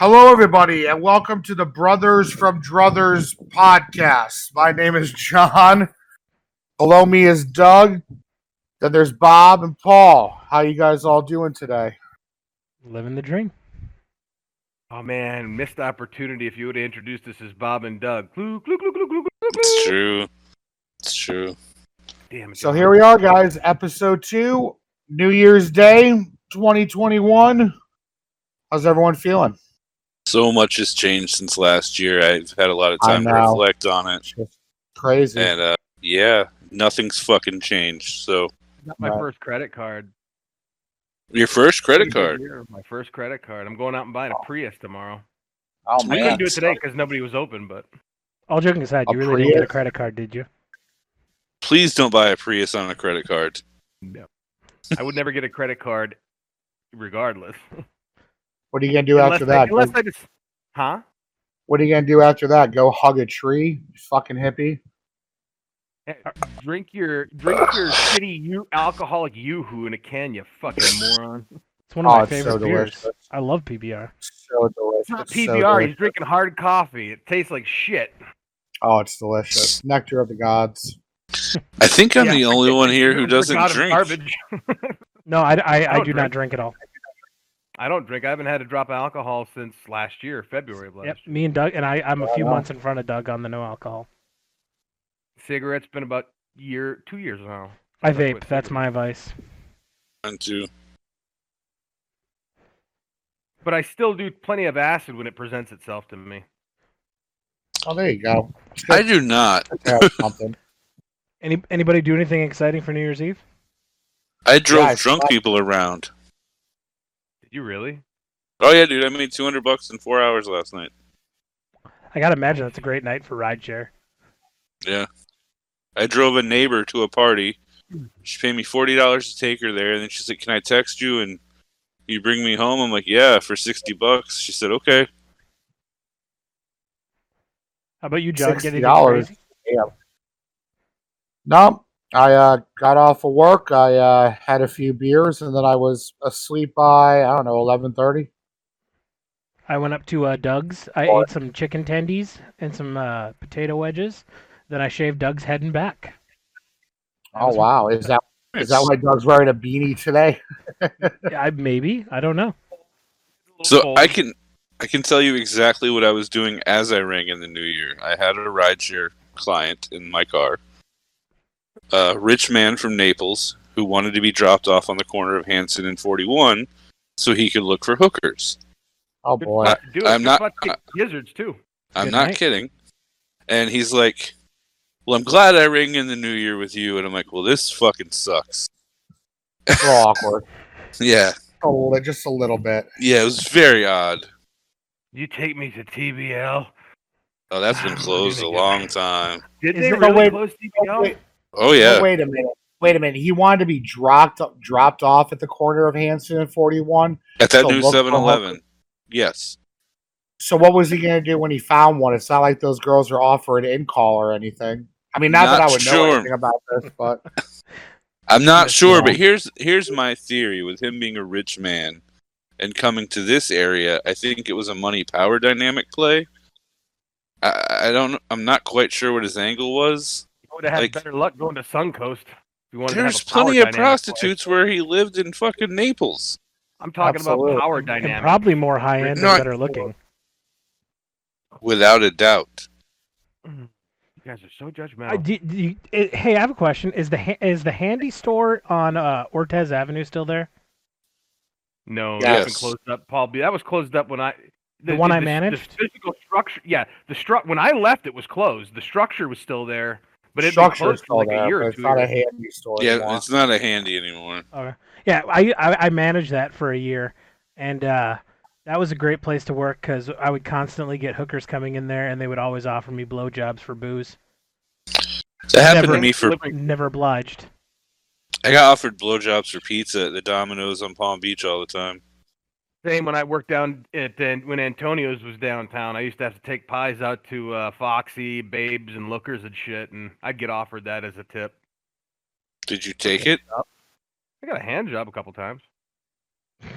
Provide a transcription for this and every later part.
Hello, everybody, and welcome to the Brothers from Druthers podcast. My name is John. Below me is Doug. Then there's Bob and Paul. How you guys all doing today? Living the dream. Oh man, missed opportunity if you would have introduced us as Bob and Doug. It's true. It's true. Damn it. So here we are, guys. Episode two, New Year's Day, 2021. How's everyone feeling? So much has changed since last year. I've had a lot of time to reflect on it. It's crazy. And uh, yeah, nothing's fucking changed. So Got my Right. first credit card. your first credit card. My first credit card. I'm going out and buying a Prius tomorrow. oh I man, couldn't do it today because nobody was open, but All joking aside, A you really didn't get a credit card, did you? Please don't buy a Prius on a credit card. no. I would never get a credit card regardless. What are you gonna do unless after I, that? unless Go- I just Huh? what are you gonna do after that? Go hug a tree, you fucking hippie. Eh, drink your drink your shitty you alcoholic yoo-hoo in a can, you fucking moron. It's one of Oh, my it's favorite so beers. delicious. I love PBR. So delicious. It's not so PBR. He's drinking hard coffee. It tastes like shit. Oh, it's delicious. Nectar of the gods. I think I'm Yeah, the only one here who doesn't drink. Garbage. No, I, I, I don't not drink. drink at all. I don't drink. I haven't had a drop of alcohol since last year, February of last Yep, year. me and Doug, and I, I'm a few months in front of Doug on the no alcohol. Cigarettes been about year, two years now. I vape. That's cigarettes- my vice. One, two. But I still do plenty of acid when it presents itself to me. Oh, there you go. I do not. Yeah. Any anybody do anything exciting for New Year's Eve? I drove Yeah, I drunk people around. Did you really? Oh yeah, dude. I made 200 bucks in four hours last night. I gotta imagine that's a great night for rideshare. Yeah. I drove a neighbor to a party. Hmm. She paid me forty dollars to take her there, and then she said, "Can I text you and you bring me home?" I'm like, "Yeah, for sixty bucks." She said, "Okay." How about you, John? Get anything $60. Yeah. No, I uh, got off of work. I uh, had a few beers, and then I was asleep by I don't know eleven thirty. I went up to uh, Doug's. I What? ate some chicken tendies and some uh, potato wedges. Then I shaved Doug's head and back. That Oh wow, is that is that why Doug's wearing a beanie today? I maybe I don't know. So I can I can tell you exactly what I was doing as I rang in the new year. I had a rideshare client in my car, a rich man from Naples who wanted to be dropped off on the corner of Hanson and 41 so he could look for hookers. Oh boy, fuck- Dude, I'm not- fuck kick gizzards too. I'm Good not night. kidding. And he's like, "Well, I'm glad I rang in the new year with you." And I'm like, "Well, this fucking sucks." it's a awkward. Yeah, Oh, just a little bit. yeah, it was very odd. You take me to TBL. Oh, that's been closed a long time. Did Is they really wait, close TBL? Oh yeah, wait a minute. Wait a minute. He wanted to be dropped dropped off at the corner of Hanson and forty one. at that So new look for 7-Eleven. Yes. So what was he gonna do when he found one? It's not like those girls are offering in call or anything. I mean, not, that I would know anything about this, but I'm not sure, but here's here's my theory with him being a rich man and coming to this area. I think it was a money power dynamic play. I, I don't. I'm not quite sure what his angle was. You would have had Like- better luck going to Suncoast. If you wanted to There's plenty of dynamic play. prostitutes where he lived in fucking Naples. I'm talking Absolutely. about power And dynamic. probably more high end and better looking. Without a doubt. You guys are so judgmental. I, do, do you, it, hey, I have a question. Is the is the handy store on uh, Ortiz Avenue still there? No, Yes. that been closed up, Paul. B. That was closed up when I. The one I managed? The physical structure, yeah. The stru- When I left, it was closed. The structure was still there, but it structure closed for like a year but or it's not a handy store Yeah, anymore. it's not a handy anymore. Okay. Yeah, I, I I managed that for a year, and uh, that was a great place to work because I would constantly get hookers coming in there, and they would always offer me blowjobs for booze. That happened Never- to me for. Delivering- Never obliged. I got offered blowjobs for pizza at the Domino's on Palm Beach all the time. Same when I worked down at when Antonio's was downtown. I used to have to take pies out to uh, Foxy, Babes, and Lookers and shit, and I'd get offered that as a tip. Did you take it? I got a hand job a couple times.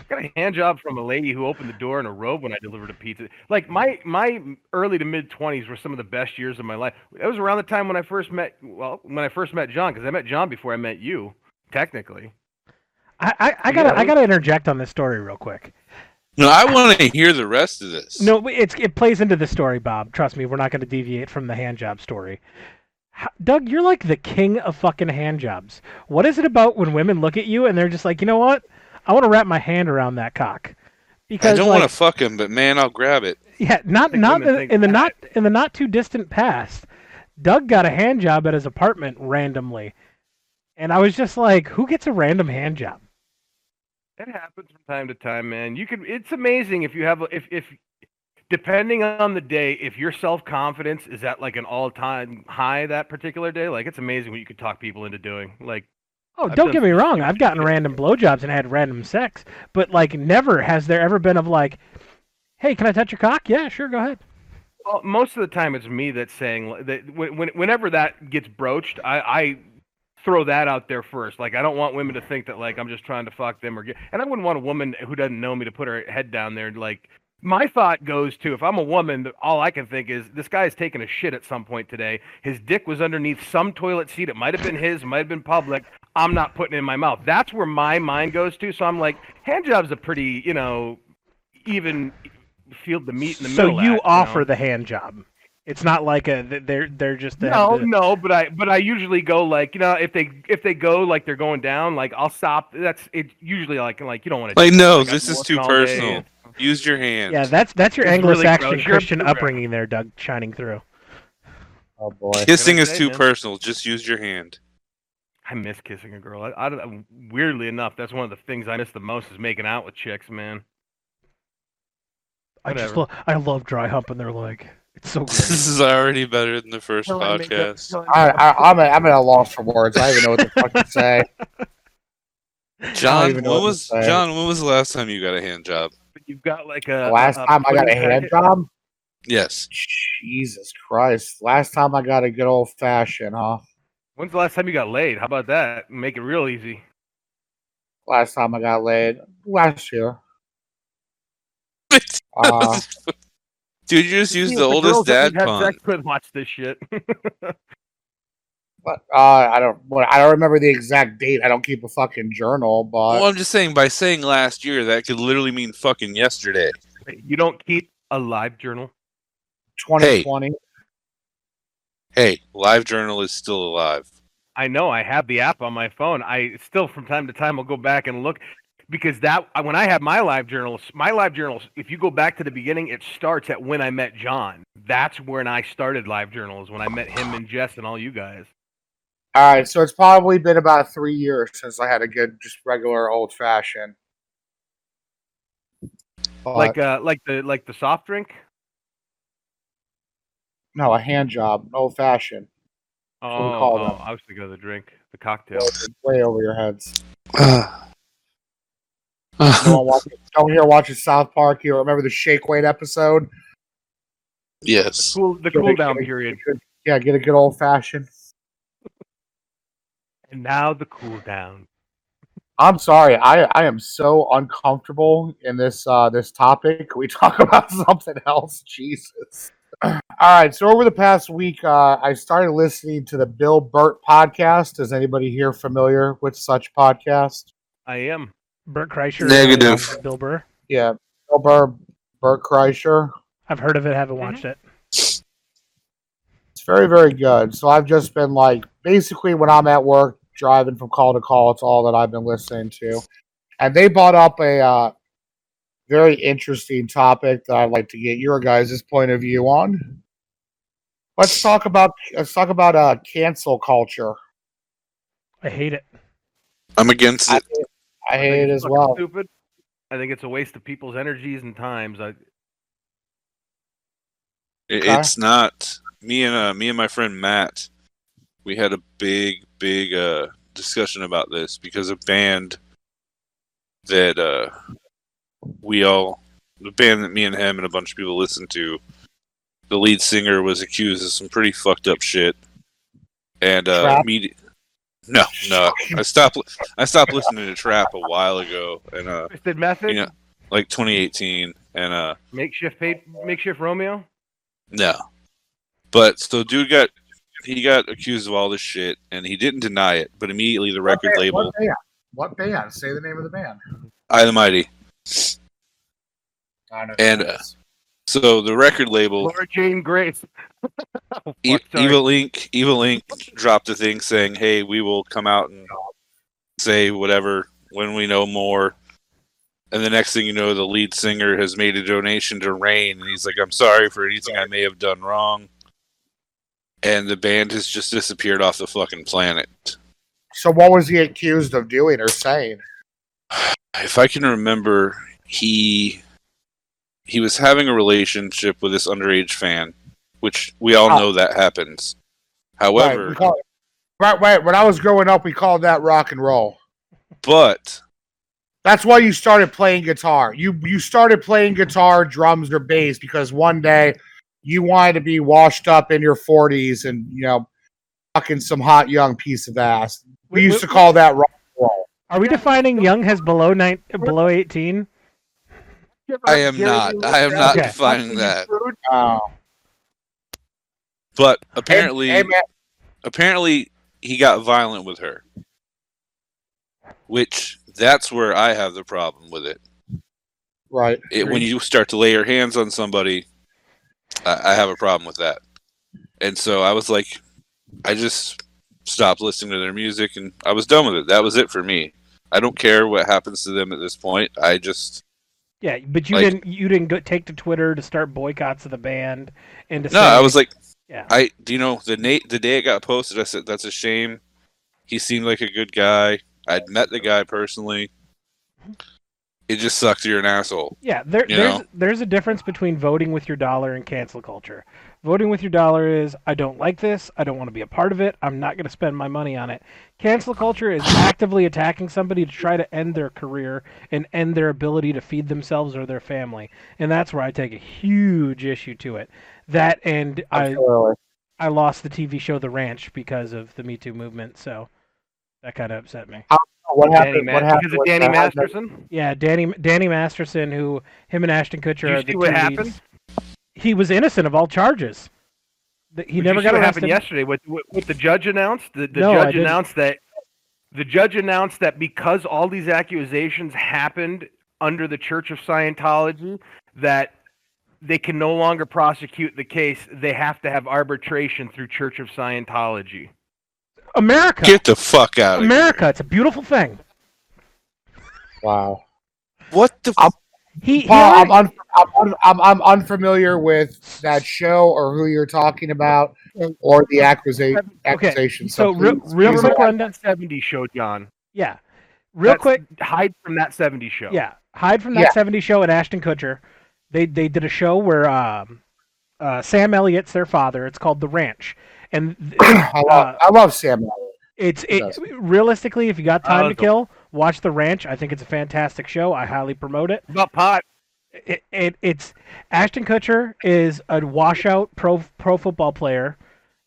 got a hand job from a lady who opened the door in a robe when I delivered a pizza. Like my my early to mid twenties were some of the best years of my life. It was around the time when I first met well when I first met John because I met John before I met you, technically. I, I, I gotta I gotta interject on this story real quick. No, I want to hear the rest of this. No, it's it plays into the story, Bob. Trust me, we're not going to deviate from the hand job story. How, Doug, you're like the king of fucking hand jobs. What is it about when women look at you and they're just like, you know what? I want to wrap my hand around that cock. Because I don't like, want to fuck him, but man, I'll grab it. Yeah, not not in, in the not in the not too distant past. Doug got a hand job at his apartment randomly, and I was just like, who gets a random hand job? It happens from time to time, man. You can. It's amazing if you have if if depending on the day, if your self confidence is at like an all time high that particular day, like it's amazing what you could talk people into doing. Like Oh, I've don't get me wrong. I've gotten random blowjobs and had random sex, but like never has there ever been of like, "Hey, can I touch your cock?" Yeah, sure, go ahead. Well, most of the time it's me that's saying that. When, whenever that gets broached, I, I throw that out there first. Like I don't want women to think that like I'm just trying to fuck them or get. And I wouldn't want a woman who doesn't know me to put her head down there and like my thought goes to if I'm a woman, all I can think is this guy's taking a shit at some point today. His dick was underneath some toilet seat. It might have been his, might have been public. I'm not putting it in my mouth. That's where my mind goes to. So I'm like, hand job's a pretty, you know, even field the meat in the so middle. So you at, offer you know? the hand job. It's not like a they're they're just no no, but I but I usually go like you know if they if they go like they're going down like I'll stop. That's it. Usually like like you don't want to like no this is too personal. Use your hand. Yeah, that's that's your Anglo-Saxon really Christian upbringing there, Doug, shining through. Oh boy, kissing is too personal. Just use your hand. I miss kissing a girl. I, I, weirdly enough, that's one of the things I miss the most is making out with chicks, man. Whatever. I just lo- I love dry humping their leg. It's so great. this is already better than the first podcast. I, I, I'm, a, I'm at a loss for words. I don't even know what the fuck to say. John, when was John? When was the last time you got a hand job? you've got like a last a, time I got a hand job. Yes. Jesus Christ! Last time I got a good old fashioned, huh? When's the last time you got laid? How about that? Make it real easy. Last time I got laid last year. uh, Dude, you just used the, the oldest dad pun. Could watch this shit. But uh, I don't. I don't remember the exact date. I don't keep a fucking journal. But well, I'm just saying by saying last year, that could literally mean fucking yesterday. You don't keep a live journal. 2020. Hey, hey, live journal is still alive. I know. I have the app on my phone. I still, from time to time, will go back and look because that when I have my live journals, my live journals, if you go back to the beginning, it starts at when I met John. That's when I started live journals when I met him and Jess and all you guys. All right, so it's probably been about three years since I had a good, just regular old fashioned. Like uh, like the like the soft drink. No, a hand job, old fashioned. Oh, oh I was thinking of the drink, the cocktail. Way over your heads. No watch, don't hear watching South Park. You remember the shake weight episode? Yes. The cool, the cool down period. Yeah, get a good old fashioned. And now the cool down. I'm sorry. I, I am so uncomfortable in this uh, this topic. Can we talk about something else? Jesus. All right. So over the past week, uh, I started listening to the Bill Burr podcast. Is anybody here familiar with such podcast? I am. Bert Kreischer. Negative. Bill Burr. Yeah, Bill Burr, Bert Kreischer. I've heard of it. Haven't watched mm-hmm. it. It's very very good. So I've just been like, basically, when I'm at work, driving from call to call. It's all that I've been listening to. And they brought up a uh, very interesting topic that I'd like to get your guys' point of view on. Let's talk about let's talk about uh, cancel culture. I hate it. I'm against it. I, I hate it as well. Stupid. I think it's a waste of people's energies and times. I. It's not me and uh, me and my friend Matt. We had a big big uh, discussion about this because a band that uh, we all, the band that me and him and a bunch of people listened to, the lead singer was accused of some pretty fucked up shit, and uh, media, No, no. I stopped. I stopped listening to trap a while ago, and uh, Twisted Method, you know, like 2018, and uh, makeshift pa- makeshift Romeo. no. But so, dude got he got accused of all this shit, and he didn't deny it. But immediately, the record What band- label, What band? What band? Say the name of the band. I the Mighty. I know And, who uh, is. So the record label, Laura Jane Grace. oh, E- Evil Inc. Evil Inc. dropped a thing saying, "Hey, we will come out and say whatever when we know more." And the next thing you know, the lead singer has made a donation to RAINN, and he's like, "I'm sorry for anything I may have done wrong." And the band has just disappeared off the fucking planet. So what was he accused of doing or saying? If I can remember, he he was having a relationship with this underage fan, which we all Oh. know that happens. However, we call it- right, right. When I was growing up, we called that rock and roll. but That's why you started playing guitar. You you started playing guitar, drums, or bass because one day you wanted to be washed up in your forties and you know fucking some hot young piece of ass. We Wait, used to call that rock and roll. Are we defining young as below nine, below 18? I am not. I am not Okay. defining that. Oh. But apparently, hey, man, apparently, he got violent with her, which that's where I have the problem with it. right. it when you start to lay your hands on somebody, I, I have a problem with that. And so I was like, I just stopped listening to their music, and I was done with it. That was it for me. I don't care what happens to them at this point. I just Yeah, but you Like- didn't you didn't go take to Twitter to start boycotts of the band and to no. I was like, yeah. I do you know the Nate the day it got posted, I said that's a shame. He seemed like a good guy. I'd met the guy personally. It just sucks you're an asshole. Yeah, there, there's know? there's a difference between voting with your dollar and cancel culture. Voting with your dollar is I don't like this, I don't want to be a part of it, I'm not going to spend my money on it. Cancel culture is actively attacking somebody to try to end their career and end their ability to feed themselves or their family, and that's where I take a huge issue to it. That and I Absolutely. I lost the TV show The Ranch because of the Me Too movement, so that kind of upset me. What happened? Ma- What happened? because of Danny? Masterson. Yeah, Danny Danny Masterson, who him and Ashton Kutcher Did you are see what happened? Leads. He was innocent of all charges. He Did never got what arrested. happened yesterday. What, what, what the judge announced? The, the No, judge announced that the judge announced that because all these accusations happened under the Church of Scientology, that they can no longer prosecute the case. They have to have arbitration through Church of Scientology. America, Get the fuck out of America, it's a beautiful thing. Wow. What the I'm- He, he Paul, already- I'm, un- I'm, I'm, I'm unfamiliar with that show or who you're talking about or the accusation. accusation. so real, real quick elaborate. rundown. That 70 show, John. Yeah, real That's- quick. Hyde from that 70 show. Yeah, Hyde from that Yeah. '70s show at Ashton Kutcher. They they did a show where um, uh, Sam Elliott's their father. It's called The Ranch, and th- I love, uh, I love Sam. Elliott. It's it, Yes. realistically, if you got time Uh, to the- kill, watch The Ranch. I think it's a fantastic show. I highly promote it. About pot. It, it it's Ashton Kutcher is a washout pro pro football player,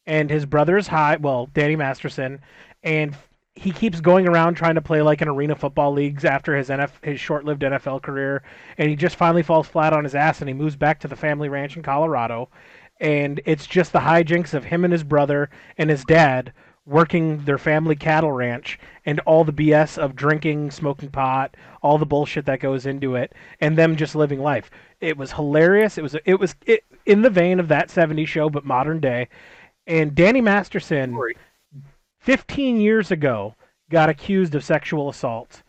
and his brother is high. Well, Danny Masterson, and he keeps going around trying to play like in arena football leagues after his NF his short-lived NFL career, and he just finally falls flat on his ass and he moves back to the family ranch in Colorado, and it's just the hijinks of him and his brother and his dad working their family cattle ranch and all the BS of drinking, smoking pot, all the bullshit that goes into it, and them just living life. It was hilarious. It was it was it, in the vein of that 70s show, but modern day. And Danny Masterson, 15 years ago, got accused of sexual assault.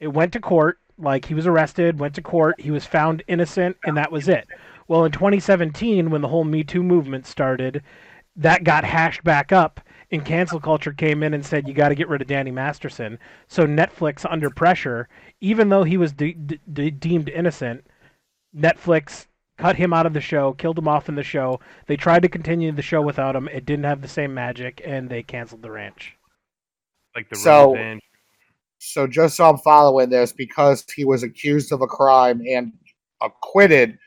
It went to court. Like he was arrested, went to court. He was found innocent, and that was it. Well, in 2017, when the whole Me Too movement started, that got hashed back up and cancel culture came in and said you got to get rid of Danny Masterson. So Netflix, under pressure, even though he was de- de- deemed innocent, Netflix cut him out of the show, killed him off in the show. They tried to continue the show without him. It didn't have the same magic, and they canceled the ranch. Like the So- Revenge. So just so I'm following this, because he was accused of a crime and acquitted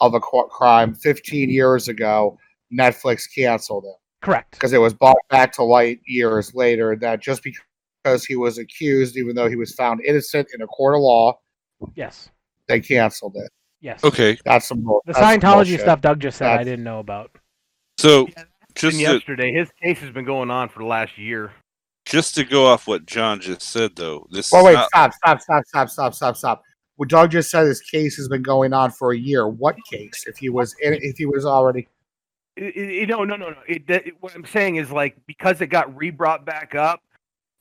of a crime 15 years ago, Netflix canceled him. Correct. because it was brought back to light years later that just because he was accused, even though he was found innocent in a court of law, Yes. they canceled it. Yes. Okay, That's some bull- The Scientology bullshit. stuff Doug just said I didn't know about. so And just to, yesterday, his case has been going on for the last year. just to go off what John just said, though, this Well, wait, not- stop, stop, stop, stop, stop, stop, stop. Well, Doug just said his case has been going on for a year. What case? If he was in, if he was already It, it, it- no, no, no, no. It, that, what I'm saying is like because it got re-brought back up,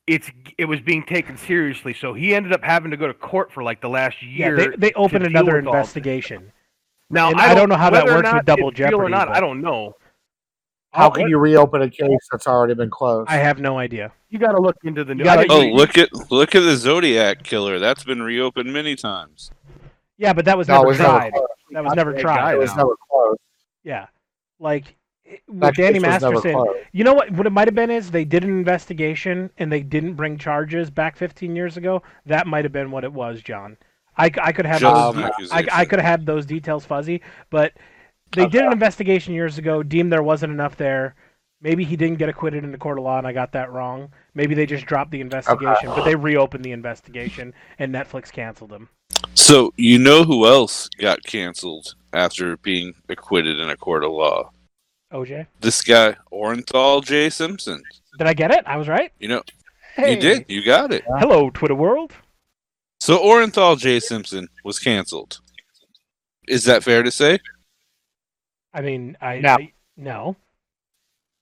it's it was being taken seriously. So he ended up having to go to court for like the last Yeah, year. they, they opened another with all this. investigation. now I don't know how that works with double it's real or jeopardy, not. I don't know. how can what? you reopen a case that's already been closed? I have no idea. You got to look into the You news. gotta- Oh, look at look at the Zodiac killer. That's been reopened many times. Yeah, but that was no, never was tried. closed. That was never tried. guy It was never closed. Yeah. Like it- with That Danny case was Masterson, you know what? What it might have been is they did an investigation and they didn't bring charges back 15 years ago. That might have been what it was, John. I, c- I could have those, I. I could have had those details fuzzy, but they did an investigation years ago. Deemed there wasn't enough there. Maybe he didn't get acquitted in the court of law, and I got that wrong. Maybe they just dropped the investigation, but they reopened the investigation, and Netflix canceled them. So you know who else got canceled after being acquitted in a court of law? OJ, This guy Orenthal J. Simpson. did I get it? I was right. You know, Hey. you did. You got it. Hello, Twitter world. So Orenthal J. Simpson was canceled. Is that fair to say? I mean, I No. I- no.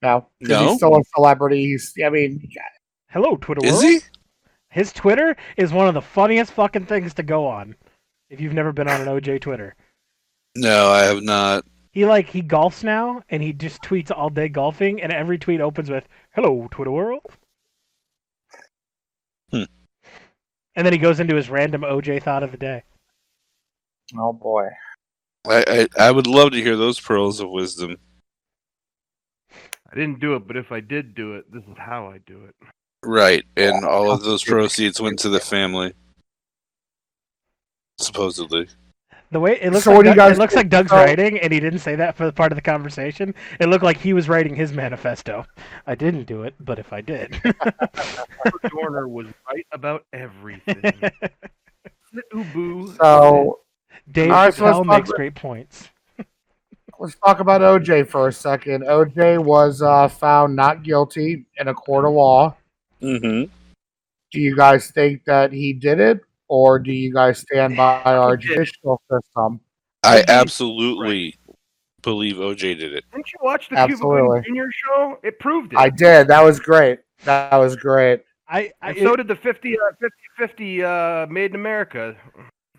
No, 'cause No? he's still a celebrity. He's, I mean, Hello, Twitter Is world. he? His Twitter is one of the funniest fucking things to go on. If you've never been on an OJ Twitter, No, I have not. he like he golfs now, and he just tweets all day golfing, and every tweet opens with "Hello, Twitter world," Hmm. and then he goes into his random OJ thought of the day. oh boy. I, I I would love to hear those pearls of wisdom. I didn't do it, but if I did do it, this is how I do it. Right, and all of those proceeds went to the family. Supposedly. The way it looks, So like, you Doug- guys it looks like Doug's So- writing, and he didn't say that for the part of the conversation. It looked like he was writing his manifesto. I didn't do it, but if I did, Dorner was right about everything. Ubu. So Dave All right, so let's Chappelle talk makes about- great points. let's talk about OJ for a second. OJ was uh, found not guilty in a court of law. Mm-hmm. Do you guys think that he did it, or do you guys stand by our judicial system? I did. absolutely believe OJ did it. Didn't you watch the Absolutely. Cuba Gooding Jr. show? It proved it. I did. That was great. That was great. I, I and so did the 50 uh, 50 50 uh, Made in America.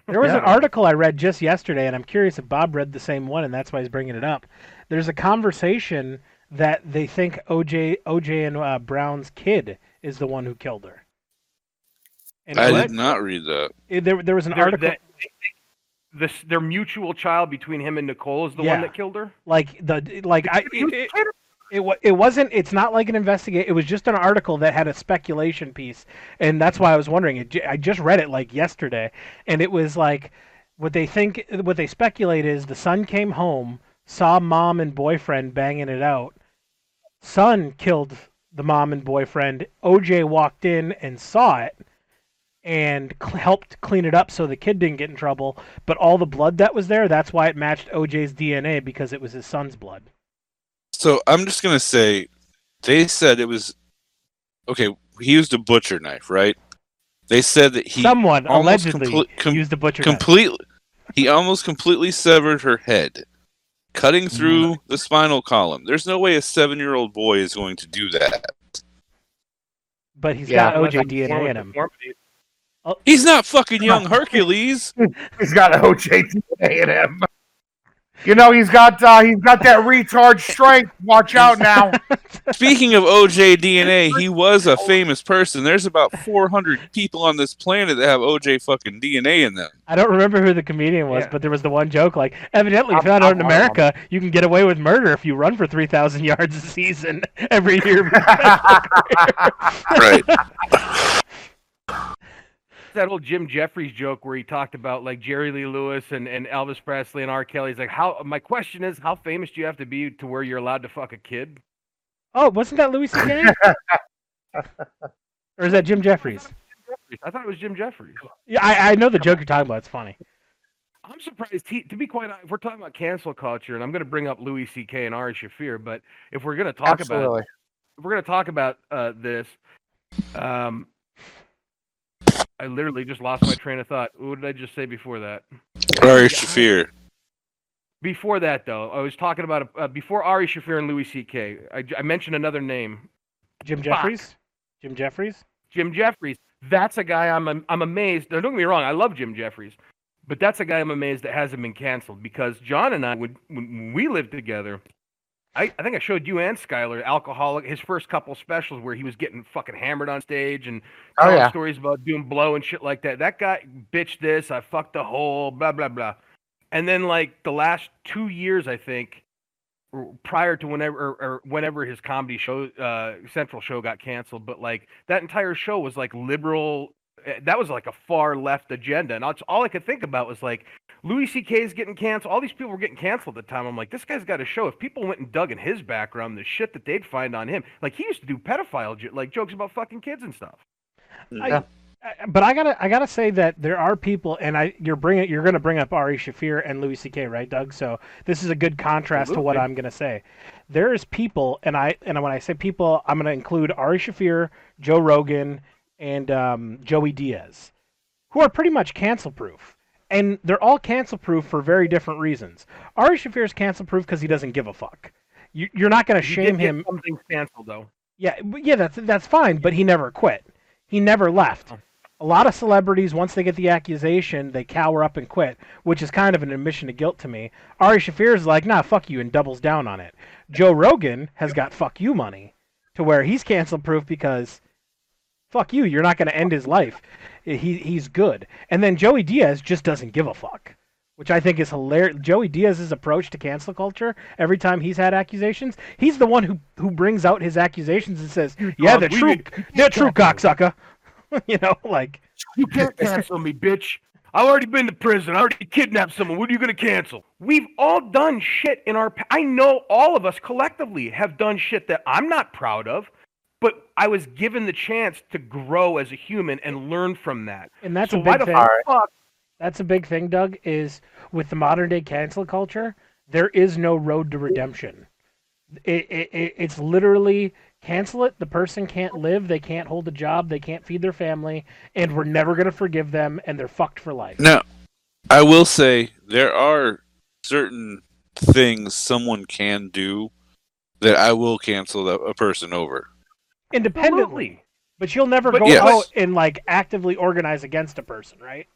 There was an article I read just yesterday, and I'm curious if Bob read the same one, and that's why he's bringing it up. There's a conversation that they think OJ OJ and uh, Brown's kid is the one who killed her. And I what- did not read that. it- there, there was an Their- article that- this their mutual child between him and Nicole is the Yeah. one that killed her. like the like I He it, it, it, it wasn't it's not like an investigate it was just an article that had a speculation piece and that's why i was wondering it, j- i just read it like yesterday and it was like what they think what they speculate is the son came home saw mom and boyfriend banging it out son killed the mom and boyfriend oj walked in and saw it and cl- helped clean it up so the kid didn't get in trouble but all the blood that was there that's why it matched oj's dna because it was his son's blood So I'm just gonna say, they said it was okay. He used a butcher knife, right? They said that he Someone allegedly comple- com- used a butcher knife. completely. He almost completely severed her head, cutting mm. through the spinal column. There's no way a seven-year-old boy is going to do that. but he's Yeah. got OJ DNA in him. deformity. He's not fucking young Hercules. He's got OJ DNA in him. You know he's got uh, he's got that retard strength. Watch out now. Speaking of OJ DNA, he was a famous person. There's about 400 people on this planet that have OJ fucking DNA in them. I don't remember who the comedian was, Yeah. but there was the one joke like, evidently, I'm- found out in I'm America, you can get away with murder if you run for 3,000 yards a season every year. Right. That old Jim Jefferies joke where he talked about like Jerry Lee Lewis and, and Elvis Presley and R. Kelly. He's like, how? My question is, how famous do you have to be to where you're allowed to fuck a kid? Oh, wasn't that Louis C.K.? or is that Jim Jefferies? I thought it was Jim Jefferies. Yeah, I, I know the joke you're talking about. It's funny. I'm surprised. He, to be quite honest, if we're talking about cancel culture, and I'm going to bring up Louis C.K. and Ari Shaffir, but if we're going to talk about if we're going to talk about uh, this, um, I literally just lost my train of thought. What did I just say before that? Ari Shaffir. Before that, though, I was talking about uh, before Ari Shaffir and Louis C.K. I, I mentioned another name, Jim Jefferies. Jim Jefferies. Jim Jefferies. That's a guy I'm I'm amazed. Now, don't get me wrong, I love Jim Jefferies, but that's a guy I'm amazed that hasn't been canceled because John and I would when we lived together. I, I think I showed you and Skyler alcoholic his first couple specials where he was getting fucking hammered on stage and Oh, telling yeah. stories about doing blow and shit like that. That guy bitched this, I fucked the hole, blah blah blah. And then like the last two years, I think, prior to whenever or, or whenever his comedy show uh central show got canceled but like that entire show was like liberal Eh, that was like a far left agenda and all, all i could think about was like louis ck is getting canceled all these people were getting canceled at the time i'm like this guy's got a show if people went and dug in his background the shit that they'd find on him like he used to do pedophile j- like jokes about fucking kids and stuff hmm. I, I- but I gotta I gotta say that there are people, and I you're bringing you're gonna bring up Ari Shaffir and Louis C.K. right, Doug? So this is a good contrast to what I'm gonna say. There's people, and I and when I say people, I'm gonna include Ari Shaffir, Joe Rogan, and um, Joey Diaz, who are pretty much cancel proof. And they're all cancel proof for very different reasons. Ari Shaffir is cancel proof because he doesn't give a fuck. You, you're not gonna shame did get him. something canceled though Yeah, but yeah, that's that's fine, but he never quit. He never left. A lot of celebrities, once they get the accusation, they cower up and quit, which is kind of an admission of guilt to me. Ari Shaffir is like, nah, fuck you, and doubles down on it. Joe Rogan has got fuck you money, to where he's cancel proof because, fuck you, you're not going to end his life. He he's good, and then Joey Diaz just doesn't give a fuck. Which I think is hilarious. Joey Diaz's approach to cancel culture, every time he's had accusations, he's the one who, who brings out his accusations and says, "Yeah, they're true, they're true, cocksucker." you know, like you can't cancel me bitch I've already been to prison. I already kidnapped someone. What are you going to cancel? We've all done shit in our. pa- I know all of us collectively have done shit that I'm not proud of, but I was given the chance to grow as a human and learn from that. And that's so a big thing. Alright. fuck? That's a big thing, Doug. Is with the modern day cancel culture, there is no road to redemption. It, it, it it's literally cancel it. The person can't live. They can't hold a job. They can't feed their family, and we're never gonna forgive them, and they're fucked for life. Now, I will say there are certain things someone can do that I will cancel a, a person over. Independently, Absolutely. but you'll never But go yes. out and like actively organize against a person, right?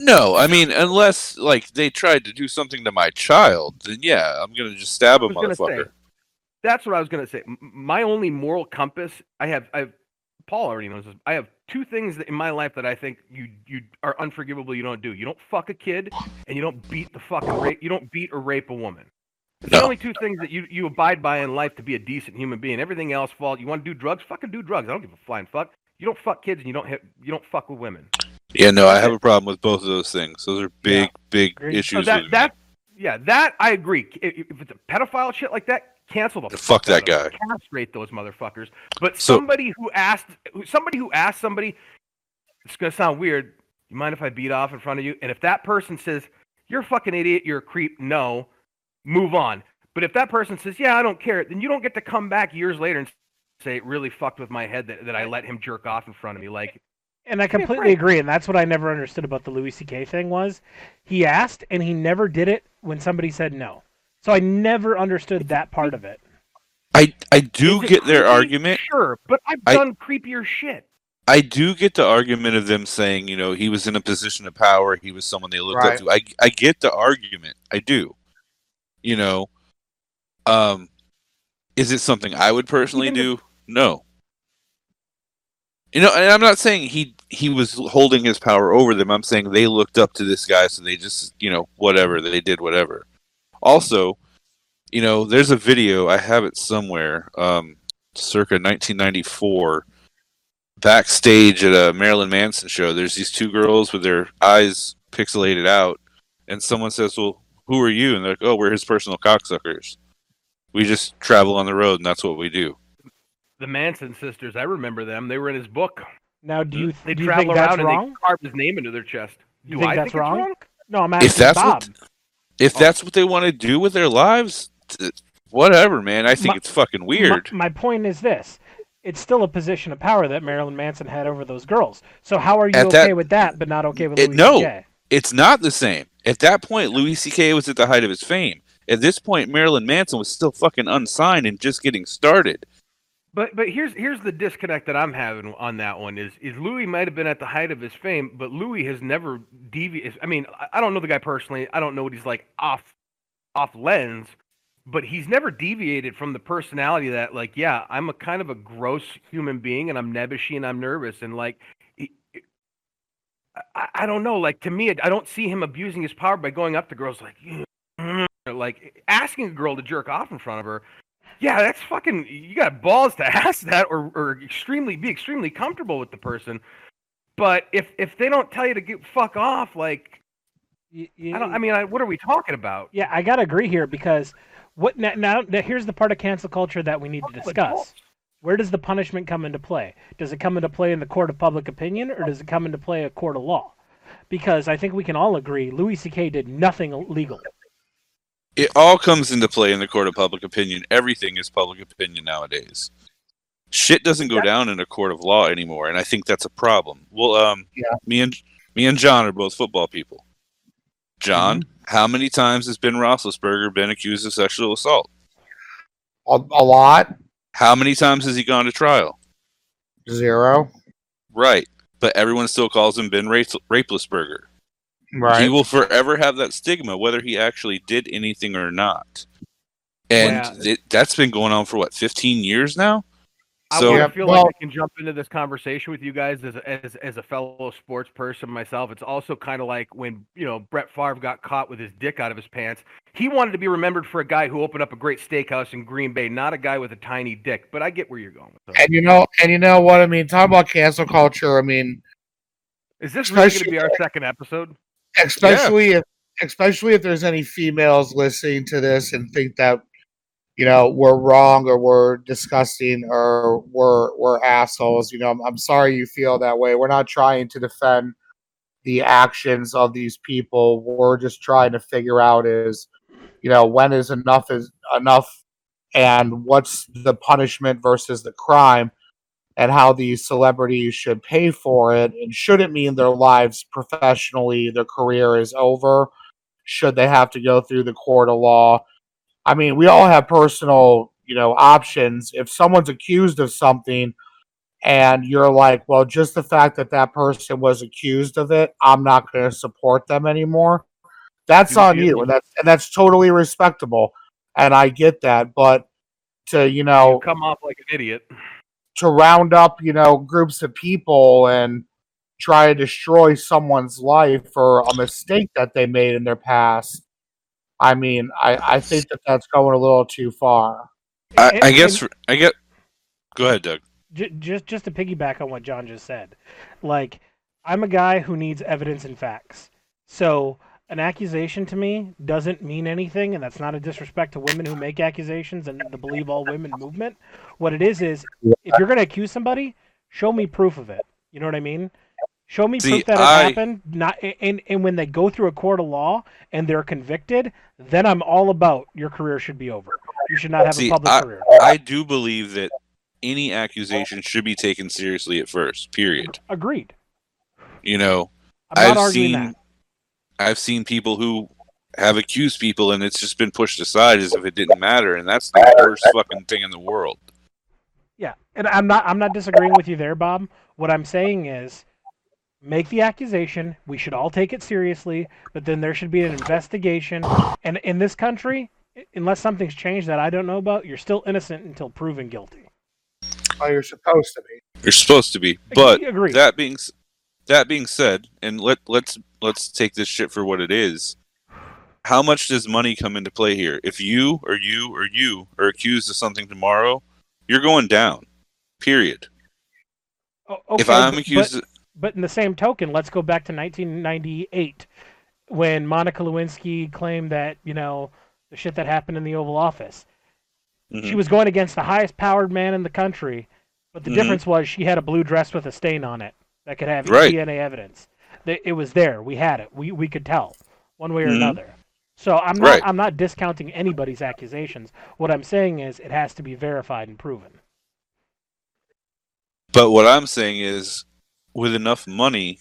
No, I mean unless like they tried to do something to my child, then yeah, I'm gonna just stab I a was gonna say, motherfucker. that's what I was gonna say. My only moral compass, I have, I have, Paul already knows this. I have two things that in my life that I think you you are unforgivable. You don't do. You don't fuck a kid, and you don't beat the fucking rape. You don't beat or rape a woman. It's the only two things that you you abide by in life to be a decent human being. Everything else, fault. You want to do drugs? Fucking do drugs. I don't give a flying fuck. You don't fuck kids, and you don't hit. You don't fuck with women. Yeah, no, I have a problem with both of those things. Those are big, big Agreed. So issues. that that yeah, that I agree. If, it's a pedophile shit like that, cancel the Fuck that of it. guy. Castrate those motherfuckers. But So- somebody who asked somebody who asked somebody, it's gonna sound weird. You mind if I beat off in front of you? And if that person says you're a fucking idiot, you're a creep, no, move on. But if that person says yeah, I don't care, then you don't get to come back years later and say it really fucked with my head that, that I let him jerk off in front of me. Like And I Give me a completely agree, and that's what I never understood about the Louis C.K. thing was he asked and he never did it when somebody said no. So I never understood that part of it. I I do is it get their argument. Sure, but I've I- done creepier shit. I do get the argument of them saying, you know, he was in a position of power. He was someone they looked Right. up to. I I get the argument. I do. You know, um, is it something I would personally do? No. You know, and I'm not saying he he was holding his power over them. I'm saying they looked up to this guy, so they just, you know, whatever they did, whatever. Also, you know, there's a video I have it somewhere, um, circa 1994 backstage at a Marilyn Manson show, there's these two girls with their eyes pixelated out, and someone says, "Well, who are you?" And they're like, "Oh, we're his personal cocksuckers." We just travel on the road, and that's what we do. The Manson sisters, I remember them. They were in his book. Now, do you They do you travel think that's around and wrong? they carved his name into their chest. Do You think I that's think it's wrong? wrong? No, I'm asking If that's Bob. what, if Oh. that's what they want to do with their lives, whatever, man. I think My- it's fucking weird. My, my point is this: it's still a position of power that Marilyn Manson had over those girls. So how are you At okay that- with that, but not okay with It- Louis no. C.K.? it's not the same. At that point, Louis C.K. was at the height of his fame. At this point, Marilyn Manson was still fucking unsigned and just getting started. But but here's here's the disconnect that I'm having on that one is is Louis might have been at the height of his fame, but Louis has never deviated. I mean, I- don't know the guy personally. I don't know what he's like off off lens, but he's never deviated from the personality that like, yeah, I'm a kind of a gross human being, and I'm nebbishy and I'm nervous, and like. I, I don't know. Like to me, I don't see him abusing his power by going up to girls like, like asking a girl to jerk off in front of her. Yeah, that's fucking. You got balls to ask that, or or extremely be extremely comfortable with the person. But if if they don't tell you to get fuck off, like Y- I don't. I mean, I, what are we talking about? Yeah, I gotta agree here because what now, now? now Here's the part of cancel culture that we need to discuss. Where does the punishment come into play? Does it come into play in the court of public opinion, or does it come into play a court of law? Because I think we can all agree Louis C.K. did nothing illegal. It all comes into play in the court of public opinion. Everything is public opinion nowadays. Shit doesn't go down in a court of law anymore, and I think that's a problem. Well, um, Yeah. me and me and John are both football people. John, how many times has Ben Roethlisberger been accused of sexual assault? A, a lot. How many times has he gone to trial? Zero. Right, but everyone still calls him Ben Rape- Rapelessberger. Right. He will forever have that stigma, whether he actually did anything or not. And Yeah. it, that's been going on for what, 15 years now? I, So- I feel well- like I can jump into this conversation with you guys as a, as as a fellow sports person myself. It's also kind of like when you know Brett Favre got caught with his dick out of his pants. He wanted to be remembered for a guy who opened up a great steakhouse in Green Bay, not a guy with a tiny dick. But I get where you're going. With that. and you know, and you know what I mean. Talk about cancel culture. I mean, Is this really going to be our second episode? especially if especially if there's any females listening to this and think that you know we're wrong or we're disgusting or we're we're assholes you know I'm, I'm sorry you feel that way. We're not trying to defend the actions of these people. We're just trying to figure out is you know when is enough is enough and what's the punishment versus the crime and how these celebrities should pay for it. And should it mean their lives professionally their career is over? Should they have to go through the court of law i mean we all have personal you know options if someone's accused of something and you're like well just the fact that that person was accused of it i'm not going to support them anymore that's You- on you- you and that's and that's totally respectable and i get that but to you know You come off like an idiot. to round up, you know, groups of people and try to destroy someone's life for a mistake that they made in their past. I mean, I, I think that that's going a little too far. I, And- I guess and- I get. Go ahead, Doug. J- just just to piggyback on what John just said, like I'm a guy who needs evidence and facts. So an accusation to me doesn't mean anything, and that's not a disrespect to women who make accusations and the believe all women movement. What it is is, if you're going to accuse somebody, show me proof of it. You know what I mean? Show me See, proof that it I- happened. Not and and when they go through a court of law and they're convicted, then I'm all about your career should be over. You should not have See, a public I- career. I do believe that any accusation should be taken seriously at first. Period. Agreed. You know, I'm I've seen that. I've seen people who have accused people and it's just been pushed aside as if it didn't matter, and that's the worst fucking thing in the world. Yeah, and I'm not I'm not disagreeing with you there, Bob. What I'm saying is make the accusation, we should all take it seriously, but then there should be an investigation. And in this country, unless something's changed that I don't know about, you're still innocent until proven guilty. Oh, you're supposed to be. You're supposed to be, but Agreed. that being that being said, and let let's let's take this shit for what it is. How much does money come into play here? If you or you or you are accused of something tomorrow, you're going down. Period. O- okay, if I'm accused, but, but in the same token, let's go back to 1998 when Monica Lewinsky claimed that you know the shit that happened in the Oval Office. She Mhm. was going against the highest powered man in the country, but the Mhm. difference was she had a blue dress with a stain on it that could have Right. DNA evidence. It was there. We had it. We we could tell one way or Mhm. another. So I'm not Right. I'm not discounting anybody's accusations. What I'm saying is it has to be verified and proven. But what I'm saying is, with enough money,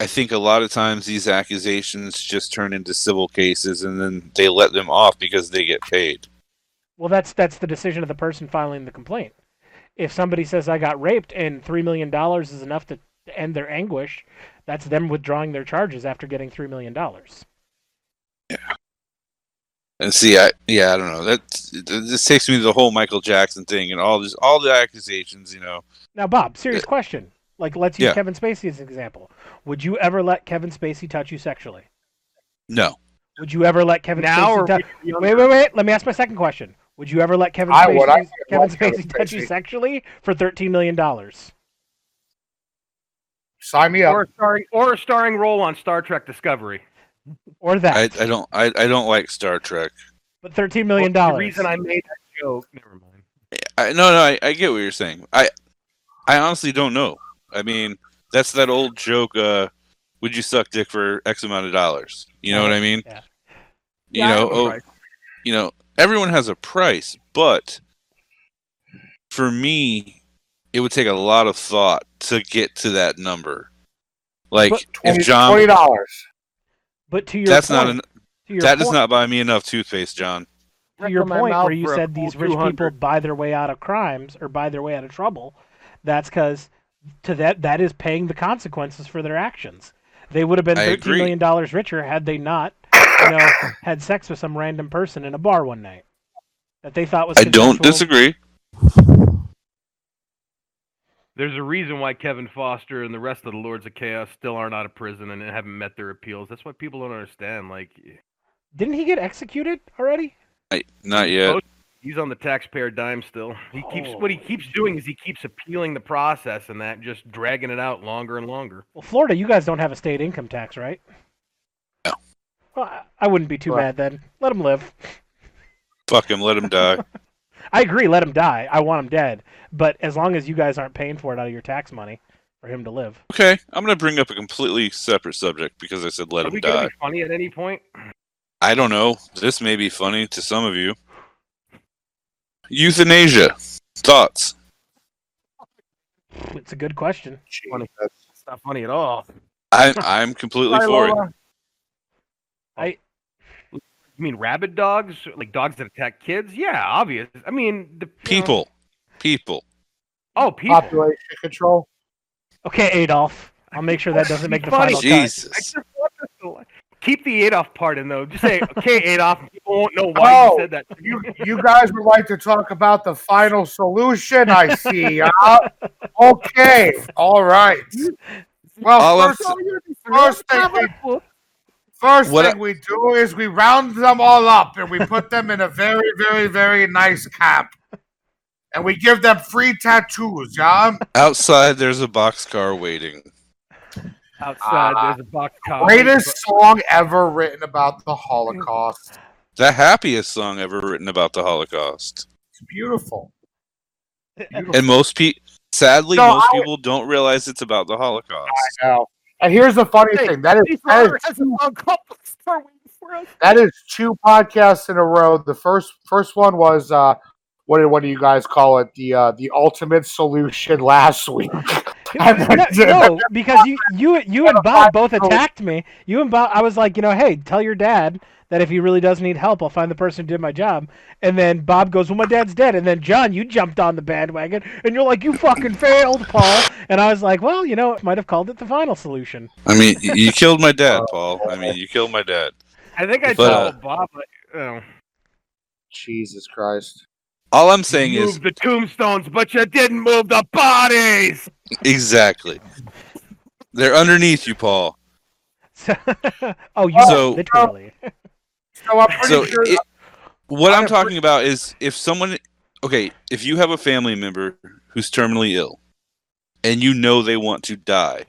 I think a lot of times these accusations just turn into civil cases, and then they let them off because they get paid. Well, that's that's the decision of the person filing the complaint. If somebody says I got raped and three million dollars is enough to end their anguish, that's them withdrawing their charges after getting three million dollars. And see, I yeah, I don't know. That this takes me to the whole Michael Jackson thing and all this, all the accusations. You know, Now, Bob, serious question. Like, let's use Yeah. Kevin Spacey as an example. Would you ever let Kevin Spacey touch you sexually? no, Would you ever let Kevin Now Spacey touch? younger? Wait, wait, wait. Let me ask my second question. Would you ever let Kevin I Spacey, would. I Kevin Kevin Spacey touch you sexually for thirteen million dollars? Sign me up. or a starring or a starring role on Star Trek Discovery. Or that? I, I don't I, I don't like Star Trek. but thirteen million Well, dollars. The reason I made that joke. Never mind. I, no, no, I, I get what you're saying. I I honestly don't know. I mean, that's that old joke. Uh, would you suck dick for X amount of dollars? You know what I mean? Yeah. You Yeah, know, know, oh, right. you know, everyone has a price, but for me, it would take a lot of thought to get to that number. Like But if John, twenty dollars. But to your that's point, not an, to your that does not buy me enough toothpaste, John. to your point where you said these rich people buy their way out of crimes or buy their way out of trouble, that's because to that that is paying the consequences for their actions. They would have been I thirteen agree. million dollars richer had they not, you know, had sex with some random person in a bar one night that they thought was. I don't disagree. There's a reason why Kevin Foster and the rest of the Lords of Chaos still aren't out of prison and haven't met their appeals. That's what people don't understand. Like Didn't he get executed already? I, not yet. Oh, he's on the taxpayer dime still. He keeps what he keeps doing is he keeps appealing the process and that just dragging it out longer and longer. Well, Florida, you guys don't have a state income tax, right? No. Well, I- I wouldn't be too Right. mad then. Let him live. Fuck him, let him die. I agree. Let him die. I want him dead. But as long as you guys aren't paying for it out of your tax money for him to live. Okay, I'm gonna bring up a completely separate subject because I said let Are him we gonna die. be funny at any point? I don't know. This may be funny to some of you. Euthanasia. Thoughts? It's a good question. Funny. It's not funny at all. I, I'm completely Hi, for it. I- You mean rabid dogs, like dogs that attack kids? Yeah, obvious. I mean, the you know- People. People. Oh, people. Population control. Okay, Adolf. I'll make sure that doesn't make the final cut. Jesus. just want this to- keep the Adolf part in though. Just say, "Okay, Adolf." People won't know why Oh, you said that. You you guys would like to talk about the final solution? I see. huh? okay. All right. Well, All I'm first, s- first thing we first What thing we do is we round them all up and we put them in a very, very, very nice camp. And we give them free tattoos, yeah? Outside, there's a boxcar waiting. Outside, Ah, there's a box car. Greatest song ever written about the Holocaust. The happiest song ever written about the Holocaust. It's beautiful. beautiful. And most people, sadly, No, most I- people don't realize it's about the Holocaust. Now, and here's the funny Hey, thing that is, that is has a song called Star waiting for that is two podcasts in a row. The first first one was uh what did what do you guys call it? The uh the ultimate solution last week. No, no, because you you you and Bob both attacked me. You and Bob, I was like, you know, hey, tell your dad that if he really does need help, I'll find the person who did my job. And then Bob goes, well, my dad's dead. And then John, you jumped on the bandwagon, and you're like, you fucking failed, Paul. And I was like, well, you know, it might have called it the final solution. I mean, you killed my dad, Paul. I mean, you killed my dad. I think I But, uh, told Bob. But, you know, Jesus Christ. All I'm saying you is moved the tombstones, but you didn't move the bodies. exactly. They're underneath you, Paul. Oh, you So- literally. So I'm pretty So sure it, what I I'm have talking about is if someone, okay, if you have a family member who's terminally ill, and you know they want to die,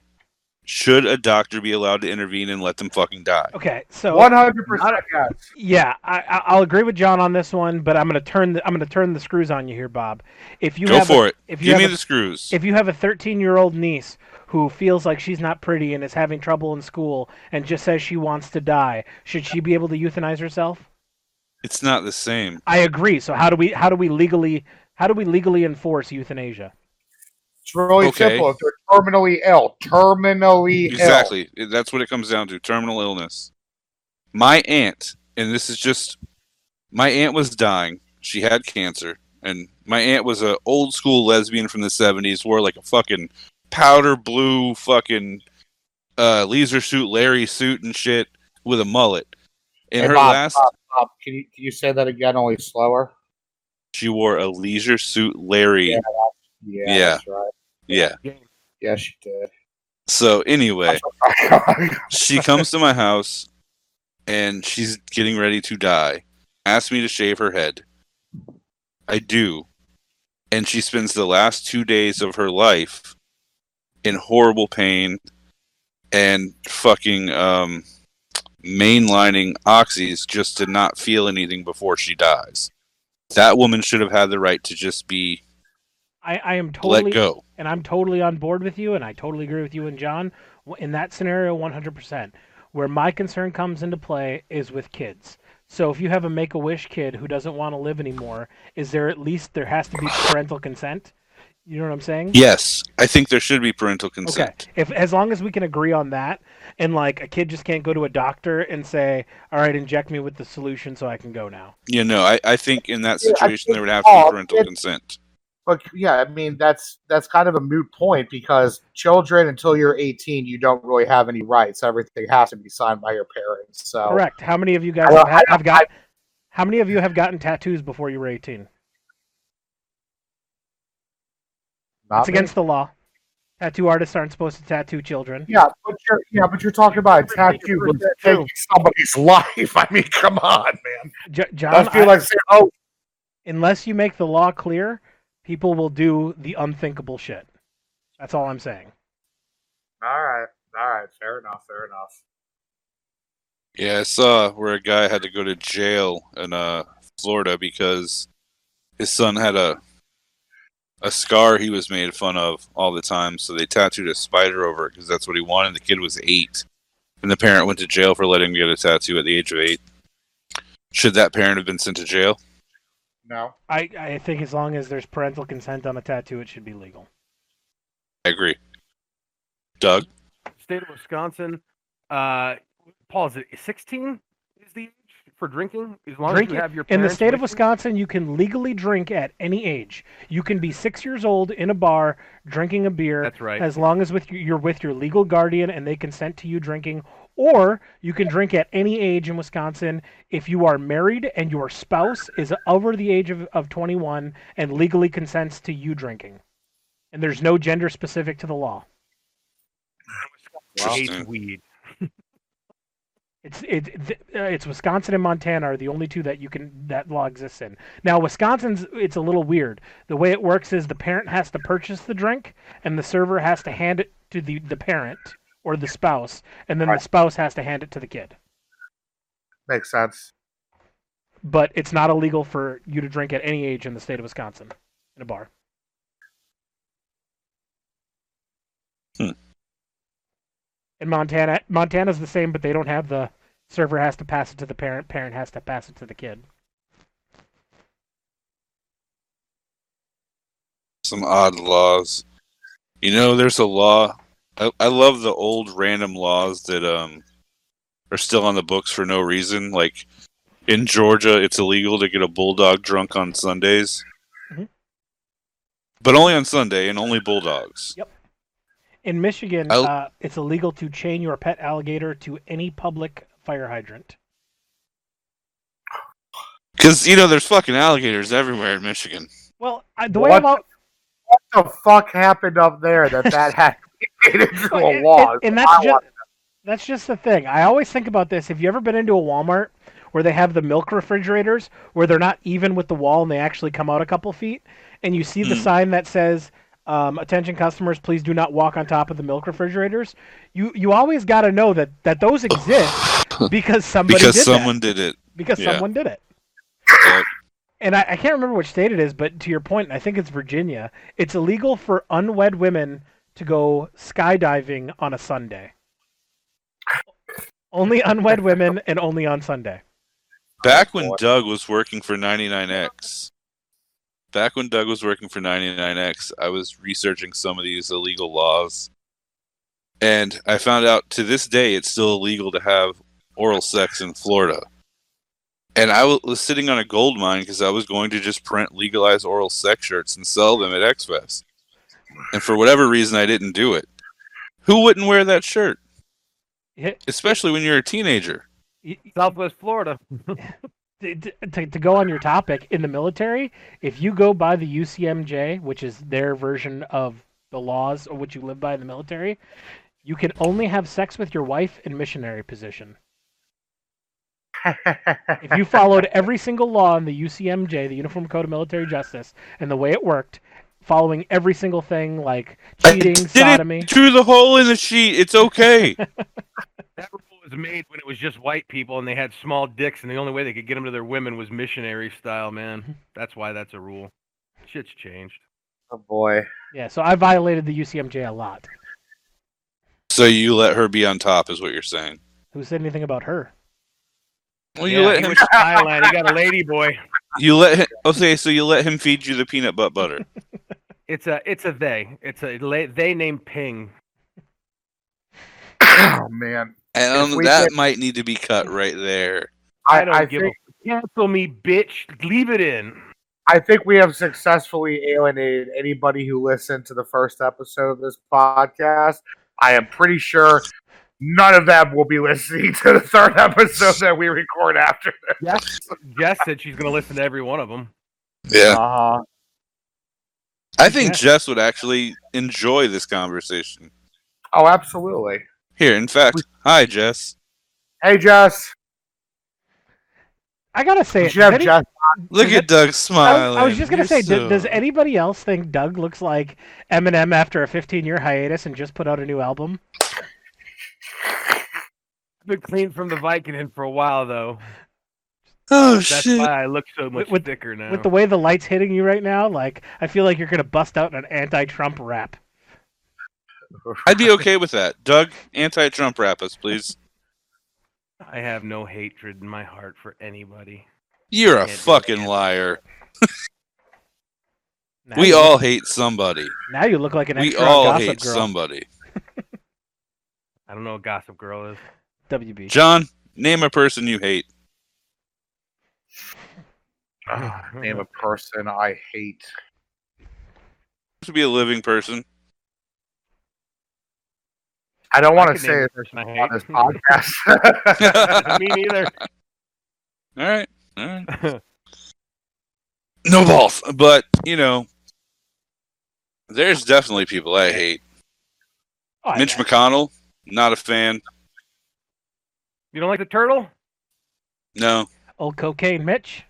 should a doctor be allowed to intervene and let them fucking die? Okay, so One hundred percent yeah, I, I- I'll agree with John on this one, but I'm gonna turn the, I'm gonna turn the screws on you here, Bob. If you Go have for a, it. If you Give me a, the screws. if you have a 13 year old niece who feels like she's not pretty and is having trouble in school and just says she wants to die, should she be able to euthanize herself? It's not the same. I agree. So how do we how do we legally how do we legally enforce euthanasia? It's really Okay. simple. If they're terminally ill, terminally ill. Exactly. That's what it comes down to terminal illness. My aunt, and this is just my aunt was dying. She had cancer, and my aunt was a old school lesbian from the 70s, wore like a fucking powder blue fucking uh, leisure suit, Larry suit and shit with a mullet. In Hey, her Bob, last, Bob, Bob, can you can you say that again, only slower? she wore a leisure suit, Larry. Yeah. Yeah. Yeah, right. yeah. Yeah, she did. So anyway, she comes to my house and she's getting ready to die. Asks me to shave her head. I do. And she spends the last two days of her life in horrible pain and fucking um, mainlining oxys just to not feel anything before she dies. That woman should have had the right to just be I, I am totally let go. and I'm totally on board with you, and I totally agree with you and John in that scenario, 100%. Where my concern comes into play is with kids. So if you have a Make a Wish kid who doesn't want to live anymore, is there at least there has to be parental consent? You know what I'm saying? Yes, I think there should be parental consent. Okay. If as long as we can agree on that, and like a kid just can't go to a doctor and say, "All right, inject me with the solution so I can go now." Yeah, no, I, I think in that situation think there would have to all be parental kids- consent. But yeah, I mean that's that's kind of a moot point because children until you're 18, you don't really have any rights. Everything has to be signed by your parents. So Correct. How many of you guys I don't- have, had, I have got? How many of you have gotten tattoos before you were 18? Not It's me. against the law. Tattoo artists aren't supposed to tattoo children. Yeah, but you're yeah, but you're talking about a tattoo with taking somebody's life. I mean, come on, man. J- John, I feel I- like saying, oh, unless you make the law clear, people will do the unthinkable shit. That's all I'm saying. all right, all right, fair enough, fair enough. Yeah, I saw where a guy had to go to jail in uh, Florida because his son had a a scar he was made fun of all the time. So they tattooed a spider over it because that's what he wanted. The kid was eight, and the parent went to jail for letting him get a tattoo at the age of eight. Should that parent have been sent to jail? No, I, I think as long as there's parental consent on a tattoo, it should be legal. I agree. Doug, State of Wisconsin. Uh, Paul, is it 16? Is the age for drinking? As long Drinking- as you have your In the state of with you? Wisconsin, you can legally drink at any age. You can be six years old in a bar drinking a beer That's right. as long as with you- you're with your legal guardian and they consent to you drinking. Or you can drink at any age in Wisconsin if you are married and your spouse is over the age of, of 21 and legally consents to you drinking. And there's no gender specific to the law. Hates Interesting. weed. It's it, uh, it's Wisconsin and Montana are the only two that you can that law exists in. Now Wisconsin's it's a little weird. The way it works is the parent has to purchase the drink and the server has to hand it to the the parent or the spouse and then Right. the spouse has to hand it to the kid. makes sense. But it's not illegal for you to drink at any age in the state of Wisconsin in a bar. Hmm. In Montana, Montana's the same, but they don't have the server has to pass it to the parent, parent has to pass it to the kid. some odd laws. You know, there's a law. I, I love the old random laws that um are still on the books for no reason. Like in Georgia, it's illegal to get a bulldog drunk on Sundays, Mhm. but only on Sunday and only bulldogs. In Michigan, I'll- uh, it's illegal to chain your pet alligator to any public fire hydrant. Because you know, there's fucking alligators everywhere in Michigan. Well, I, the way What I'm out, What the fuck happened up there that that had to be made into Well, a and- and- and I that's just that's just the thing. I always think about this. Have you ever been into a Walmart where they have the milk refrigerators where they're not even with the wall and they actually come out a couple feet, and you see the Hmm. sign that says Um, attention customers, please do not walk on top of the milk refrigerators. You you always got to know that that those exist because somebody because did someone that. did it. because yeah. someone did it. Yep. And I, I can't remember which state it is, but to your point, I think it's Virginia. It's illegal for unwed women to go skydiving on a Sunday. Only unwed women and only on Sunday. Back when. Doug was working for 99X, back when Doug was working for 99X, I was researching some of these illegal laws. And I found out to this day it's still illegal to have oral sex in Florida. And I was sitting on a gold mine because I was going to just print legalized oral sex shirts and sell them at X Fest. And for whatever reason, I didn't do it. Who wouldn't wear that shirt? Yeah, Especially when you're a teenager. y- y- Southwest Florida. to, to, go on your topic, in the military, if you go by the UCMJ, which is their version of the laws of which you live by in the military, you can only have sex with your wife in missionary position. If you followed every single law in the UCMJ, the Uniform Code of Military Justice, and the way it worked, following every single thing like cheating, sodomy. through the hole in the sheet. It's okay. That was made when it was just white people and they had small dicks, and the only way they could get them to their women was missionary style. Man, mm-hmm. that's why that's a rule. Shit's changed. oh boy. Yeah, so I violated the UCMJ a lot. so you let her be on top, is what you're saying. Who said anything about her? Well, you yeah, let he him. was Thailand. He got a lady boy. You let him. Okay, so you let him feed you the peanut butt butter. It's a it's a they. It's a la- they named Ping. oh man. And um, that did- might need to be cut right there. I, I, don't I give think a cancel me, bitch. Leave it in. I think we have successfully alienated anybody who listened to the first episode of this podcast. I am pretty sure none of them will be listening to the third episode that we record after this. Jess, Jess said she's gonna listen to every one of them. Yeah, Uh-huh. I think Yeah. Jess would actually enjoy this conversation. Oh, absolutely. Here, in fact, hi Jess. Hey, Jess. I gotta say, You have any- Jess. Look at Doug I smiling. was, I was just gonna You're say, do- so- does anybody else think Doug looks like Eminem after a 15-year hiatus and just put out a new album? Been clean from the Vicodin for a while though. Oh That's shit! why I look so much with- thicker now. With the way the light's hitting you right now, like I feel like you're gonna bust out an anti-Trump rap. I'd be okay with that. Doug, anti-Trump rap us, please. I have no hatred in my heart for anybody. You're a fucking liar. Now We you all look, hate somebody. now you look like an We extra on all Gossip hate Girl. somebody. I don't know what Gossip Girl is. WB. John, name a person you hate. Name a person I hate. To be a living person. I don't want to say a it person I on this hate. podcast. Me neither. All right. All right. No balls. But, you know, there's definitely people I hate. Oh, I Mitch know. McConnell, not a fan. You don't like the turtle? No, Old cocaine Mitch,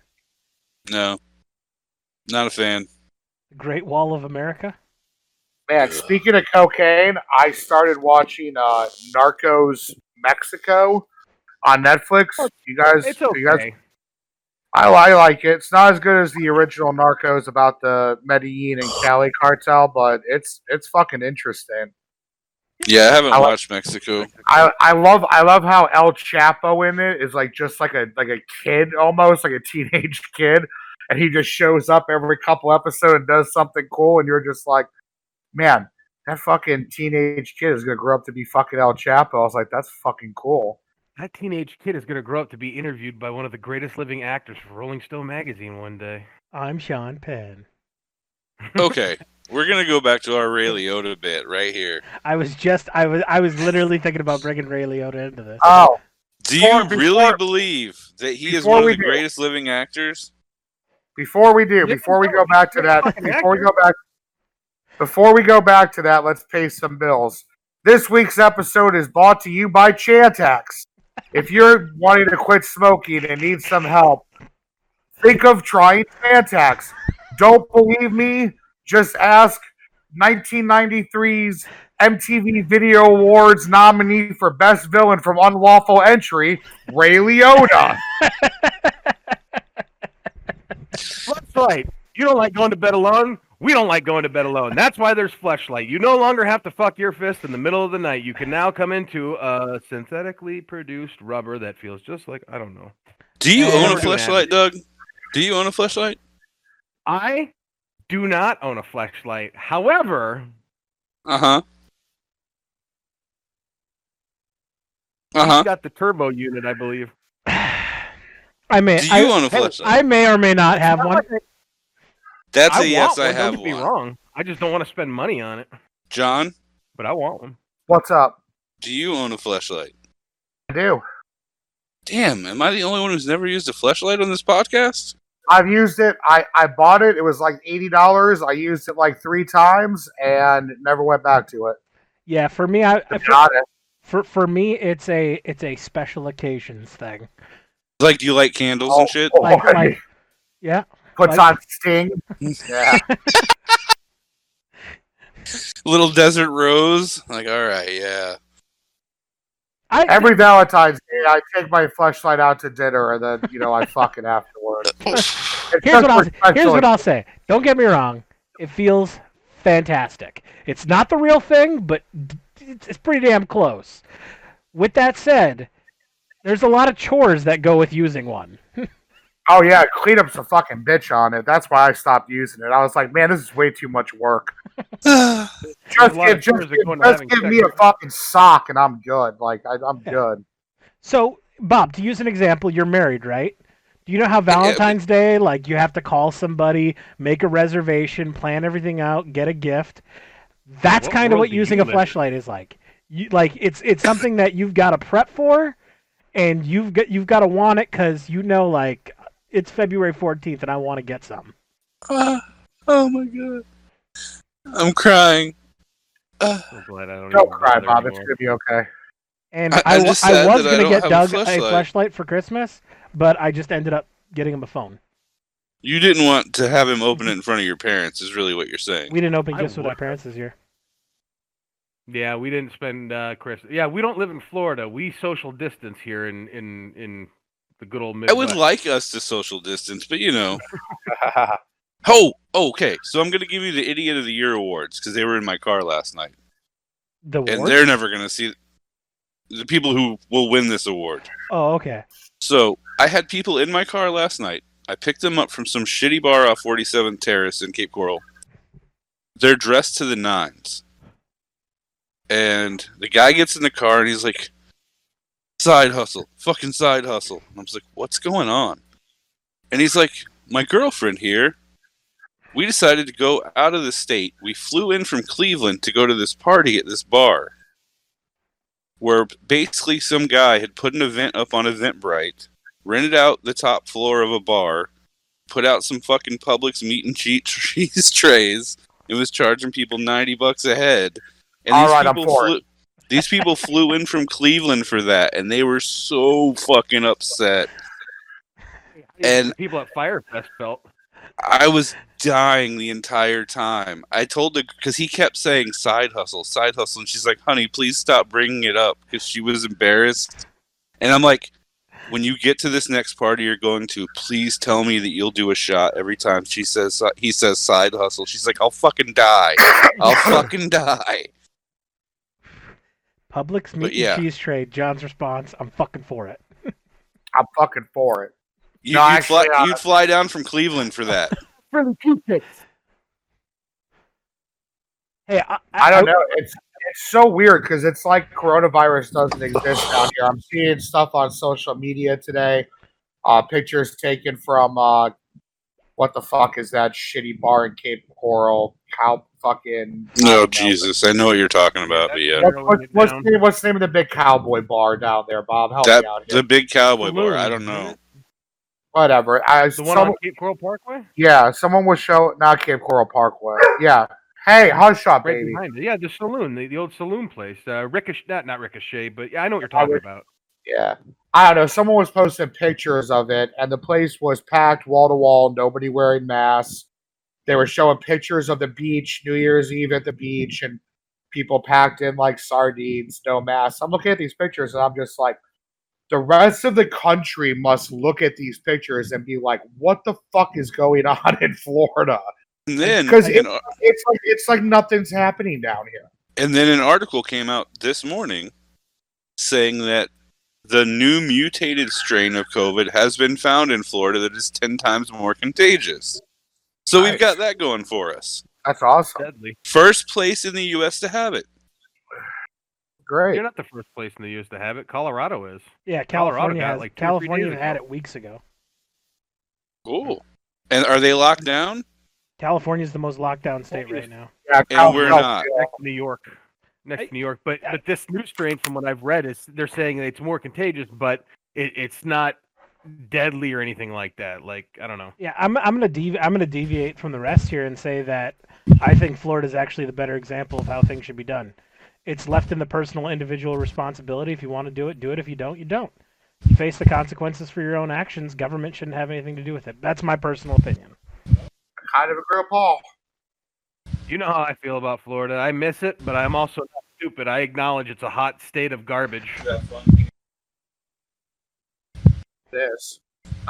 no. Not a fan. the Great Wall of America. Man, speaking of cocaine, I started watching uh, Narcos Mexico on Netflix. You guys, It's you guys. I, I like it. It's not as good as the original Narcos about the Medellin and Cali cartel, but it's it's fucking interesting. Yeah, I haven't I like- watched Mexico. I, I love I love how El Chapo in it is like just like a like a kid almost like a teenage kid, and he just shows up every couple episodes and does something cool, and you're just like, man, that fucking teenage kid is gonna grow up to be fucking El Chapo. I was like, that's fucking cool. That teenage kid is going to grow up to be interviewed by one of the greatest living actors for Rolling Stone magazine one day. I'm Sean Penn. Okay, we're gonna go back to our Ray Liotta bit right here. I was just I was I was literally thinking about bringing Ray Liotta into this. Oh, Do Before- you really before- believe that he is one of the do- greatest living actors? Before we do, before we go back to that, before we go back, before we go back to that, let's pay some bills. This week's episode is brought to you by Chantix. If you're wanting to quit smoking and need some help, think of trying Chantix. Don't believe me? Just ask 1993's MTV Video Awards nominee for Best Villain from Unlawful Entry, Ray Liotta. Fleshlight. You don't like going to bed alone. We don't like going to bed alone. That's why there's Fleshlight. You no longer have to fuck your fist in the middle of the night. You can now come into a synthetically produced rubber that feels just like I don't know. Do you Yeah, own a we're gonna have flashlight, Doug? Do you own a flashlight? I do not own a Fleshlight. However, Uh huh. Uh he's huh. got the turbo unit, I believe. I may, Do you I, own a hey, flashlight? I may or may not have one. That's I a yes. want I one, have don't get me wrong. I just don't want to spend money on it, John, but I want one. What's up? do you own a flashlight? I do. Damn, am I the only one who's never used a flashlight on this podcast? I've used it. I, I bought it. It was like eighty dollars. I used it like three times and never went back to it. Yeah, for me, I, To be for, for for me, it's a it's a special occasions thing. Like, do you light candles and oh, shit? Oh, like like, yeah, puts on Sting. Yeah. Little desert rose. Like, all right, yeah. I Every Valentine's Day, I take my flashlight out to dinner, and then you know I fuck it afterwards. Here's what I'll for special here's what I'll say. Don't get me wrong, it feels fantastic. It's not the real thing, but it's, it's pretty damn close. With that said, there's a lot of chores that go with using one. Oh yeah, cleanup's a fucking bitch on it. That's why I stopped using it. I was like, man, this is way too much work. Just give, just give, just give me a fucking sock and I'm good. Like I, I'm Yeah. good. So, Bob, to use an example, you're married, right? Do you know how Valentine's Day, like you have to call somebody, make a reservation, plan everything out, get a gift? That's What kind of what using a live in? fleshlight is like. You like it's it's something that you've got to prep for, and you've got you've got to want it because you know like it's February 14th and I want to get some. Ah, oh my god. I'm crying. Ah, I'm glad I don't, Don't cry, bother Bob. It's gonna be okay. And I- I, I'm just I sad was that I gonna don't get have a Doug a fleshlight. flashlight for Christmas, but I just ended up getting him a phone. you didn't want to have him open it in front of your parents, is really what you're saying. We didn't open I gifts with our would. parents this year. Yeah, we didn't spend uh, Christmas. Yeah, we don't live in Florida. We social distance here in in in the good old I would like us to social distance, but you know. Oh, okay. So I'm going to give you the Idiot of the Year awards because they were in my car last night. The And war? they're never going to see the people who will win this award. Oh, okay. So I had people in my car last night. I picked them up from some shitty bar off 47th Terrace in Cape Coral. They're dressed to the nines. And the guy gets in the car and he's like, side hustle, fucking side hustle. And I was like, what's going on? And he's like, my girlfriend here, we decided to go out of the state. We flew in from Cleveland to go to this party at this bar where basically some guy had put an event up on Eventbrite, rented out the top floor of a bar, put out some fucking Publix meat and cheese trays, and was charging people ninety bucks a head. And All these right, I'm for flew, these people flew in from Cleveland for that, and they were so fucking upset. and- people at Firefest felt. I was dying the entire time. I told her because he kept saying side hustle, side hustle, and she's like, "Honey, please stop bringing it up," because she was embarrassed. And I'm like, "When you get to this next party you're going to, please tell me that you'll do a shot every time she says he says side hustle." She's like, "I'll fucking die. I'll fucking die." Publix meat yeah. and cheese trade. John's response: I'm fucking for it. I'm fucking for it. You, No, you'd, fly, uh, you'd fly down from Cleveland for that. For the toothpicks. Hey, I, I don't know. It's it's so weird because it's like coronavirus doesn't exist down here. I'm seeing stuff on social media today. Uh, pictures taken from uh, what the fuck is that shitty bar in Cape Coral? Cow fucking. No, don't know. Jesus, I know what you're talking about, but yeah, What, Narrowing what, what's, the, name- what's the name of the big cowboy bar down there, Bob? Help that me out here. the big cowboy bar. I don't know. Whatever. I, The one some- on Cape Coral Parkway? yeah, someone was showing not Cape Coral Parkway. Yeah. Hey, hush up, Right baby. behind it. Yeah, the saloon, the, the old saloon place. Uh, Ricochet, not, not Ricochet, but yeah, I know what you're Oh, talking Ric- about. Yeah. I don't know. Someone was posting pictures of it, and the place was packed wall to wall, nobody wearing masks. They were showing pictures of the beach, New Year's Eve at the beach, and people packed in like sardines, no masks. I'm looking at these pictures and I'm just like, the rest of the country must look at these pictures and be like, what the fuck is going on in Florida? And then, Because it, it's like it's like nothing's happening down here. and then an article came out this morning saying that the new mutated strain of COVID has been found in Florida that is 10 times more contagious. So we've got that going for us. That's awesome. Deadly. First place in the U.S. to have it. Great. You're not the first place in the U.S. to have it. Colorado is. Yeah, Colorado California got it has, like two or three California had ago. it weeks ago. Cool. And are they locked down? California's the most locked down state right now. Yeah, And we're California- not. next New York. Next to New York, but but this new strain, from what I've read, is they're saying it's more contagious, but it, it's not deadly or anything like that. Like I don't know. Yeah, I'm I'm gonna devi- I'm gonna deviate from the rest here and say that I think Florida is actually the better example of how things should be done. It's left in the personal individual responsibility. If you want to do it, do it. If you don't, you don't. You face the consequences for your own actions. Government shouldn't have anything to do with it. That's my personal opinion. kind of agree with Paul. You know how I feel about Florida. I miss it, but I'm also not stupid. I acknowledge it's a hot state of garbage. This.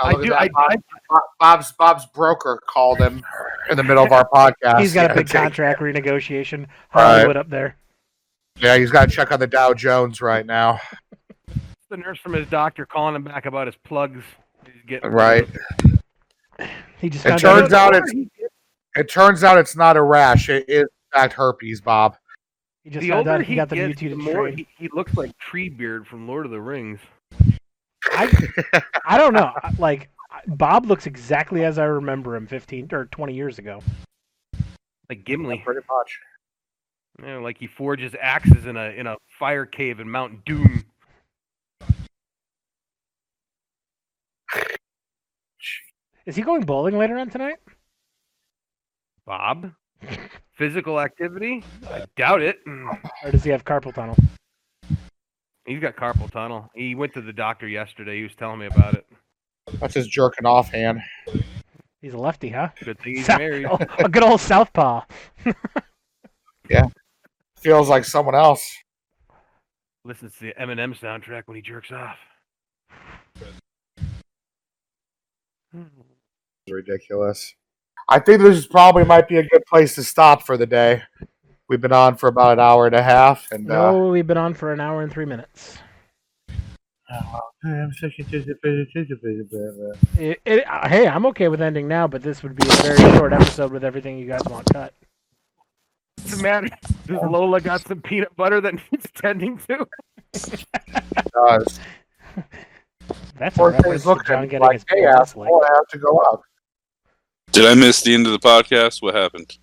Oh, I do. I, Bob- I, Bob's Bob's broker called him in the middle of our podcast. He's got a big Yeah, contract renegotiation. Right. Up there. Yeah, he's got to check on the Dow Jones right now. the nurse from his doctor calling him back about his plugs. He's getting Right. He just It turns out. out it's it turns out it's not a rash. It is in fact herpes, Bob. He just the older he he got the gets, the more he, he looks like Treebeard from Lord of the Rings. I, I don't know. Like Bob looks exactly as I remember him 15 or 20 years ago. Like Gimli. Pretty much. You know, like he forges axes in a in a fire cave in Mount Doom. Is he going bowling later on tonight? Bob? Physical activity? I doubt it. Or does he have carpal tunnel? He's got carpal tunnel. He went to the doctor yesterday. He was telling me about it. That's his jerking off hand. He's a lefty, huh? Good thing he's married. a good old southpaw. Yeah. Feels like someone else. Listens to the Eminem soundtrack when he jerks off. Ridiculous. I think this is probably might be a good place to stop for the day. We've been on for about an hour and a half, and uh, No, we've been on for an hour and three minutes. It, it, uh, hey, I'm okay with ending now, but this would be a very short episode with everything you guys want cut. What's the matter? Does Lola got some peanut butter that needs tending to? does. That's a Poor reference thing's to looking John at like, hey, asshole, I have to go up. Did I miss the end of the podcast? What happened?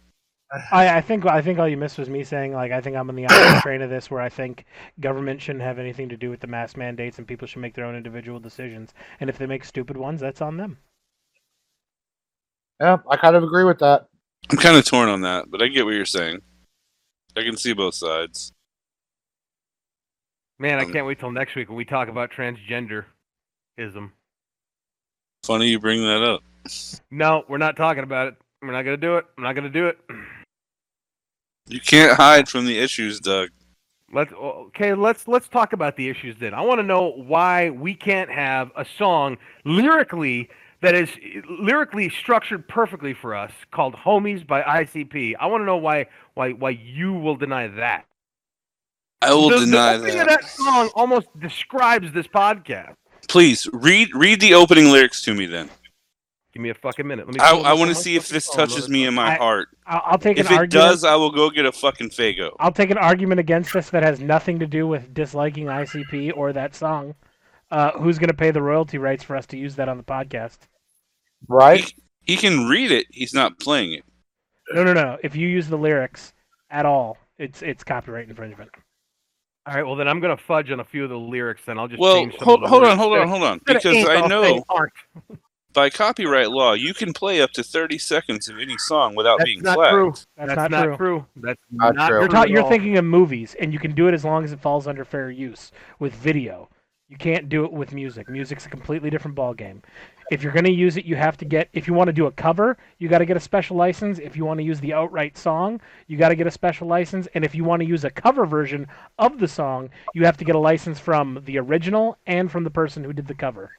I, I think I think all you missed was me saying like I think I'm on the opposite train of this where I think government shouldn't have anything to do with the mask mandates and people should make their own individual decisions. And if they make stupid ones, that's on them. Yeah, I kind of agree with that. I'm kind of torn on that, but I get what you're saying. I can see both sides. Man, I Um, can't wait till next week when we talk about transgenderism. Funny you bring that up. No, we're not talking about it. We're not gonna do it. I'm not gonna do it. You can't hide from the issues, Doug. Let's okay. Let's let's talk about the issues then. I want to know why we can't have a song lyrically that is lyrically structured perfectly for us called "Homies" by ICP. I want to know why why why you will deny that. I will the, deny the that. that song almost describes this podcast. Please read read the opening lyrics to me. Then Give me a fucking minute. Let me. I, I want to see if this touches me in my I- heart. I'll, I'll take If an it argument. does, I will go get a fucking Faygo. I'll take an argument against this that has nothing to do with disliking ICP or that song. Uh, who's going to pay the royalty rights for us to use that on the podcast? Right? He can read it. He's not playing it. No, no, no. If you use the lyrics at all, it's it's copyright infringement. All right. Well, then I'm gonna fudge on a few of the lyrics. Then I'll just Well, change some hold, of the hold on, hold on, hold on. Because I know aren't. By copyright law, you can play up to 30 seconds of any song without That's being not flagged. true. That's, That's, not, true. That's Not not, true. true. You're, ta- at you're thinking of movies, and you can do it as long as it falls under fair use with video. You can't do it with music. Music's a completely different ballgame. If you're going to use it, you have to get. If you want to do a cover, you got to get a special license. If you want to use the outright song, you got to get a special license. And if you want to use a cover version of the song, you have to get a license from the original and from the person who did the cover.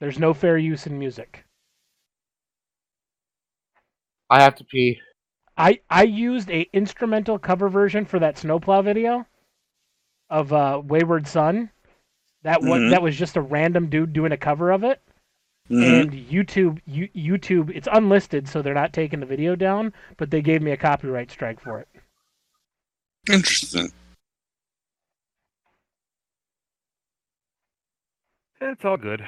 There's no fair use in music. I have to pee. I I used a instrumental cover version for that snowplow video of uh, Wayward Son. That was Mhm. that was just a random dude doing a cover of it. Mhm. And YouTube you, YouTube it's unlisted, so they're not taking the video down, but they gave me a copyright strike for it. Interesting. It's all good.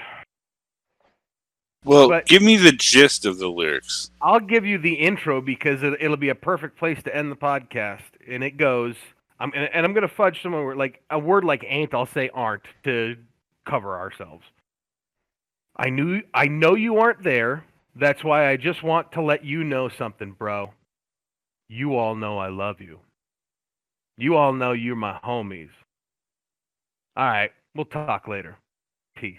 Well, But- give me the gist of the lyrics. I'll give you the intro because it, it'll be a perfect place to end the podcast. And it goes, I'm and, and I'm gonna fudge some word like a word like ain't. I'll say aren't to cover ourselves. I knew I know you aren't there. That's why I just want to let you know something, bro. You all know I love you. You all know you're my homies. All right, we'll talk later. Peace.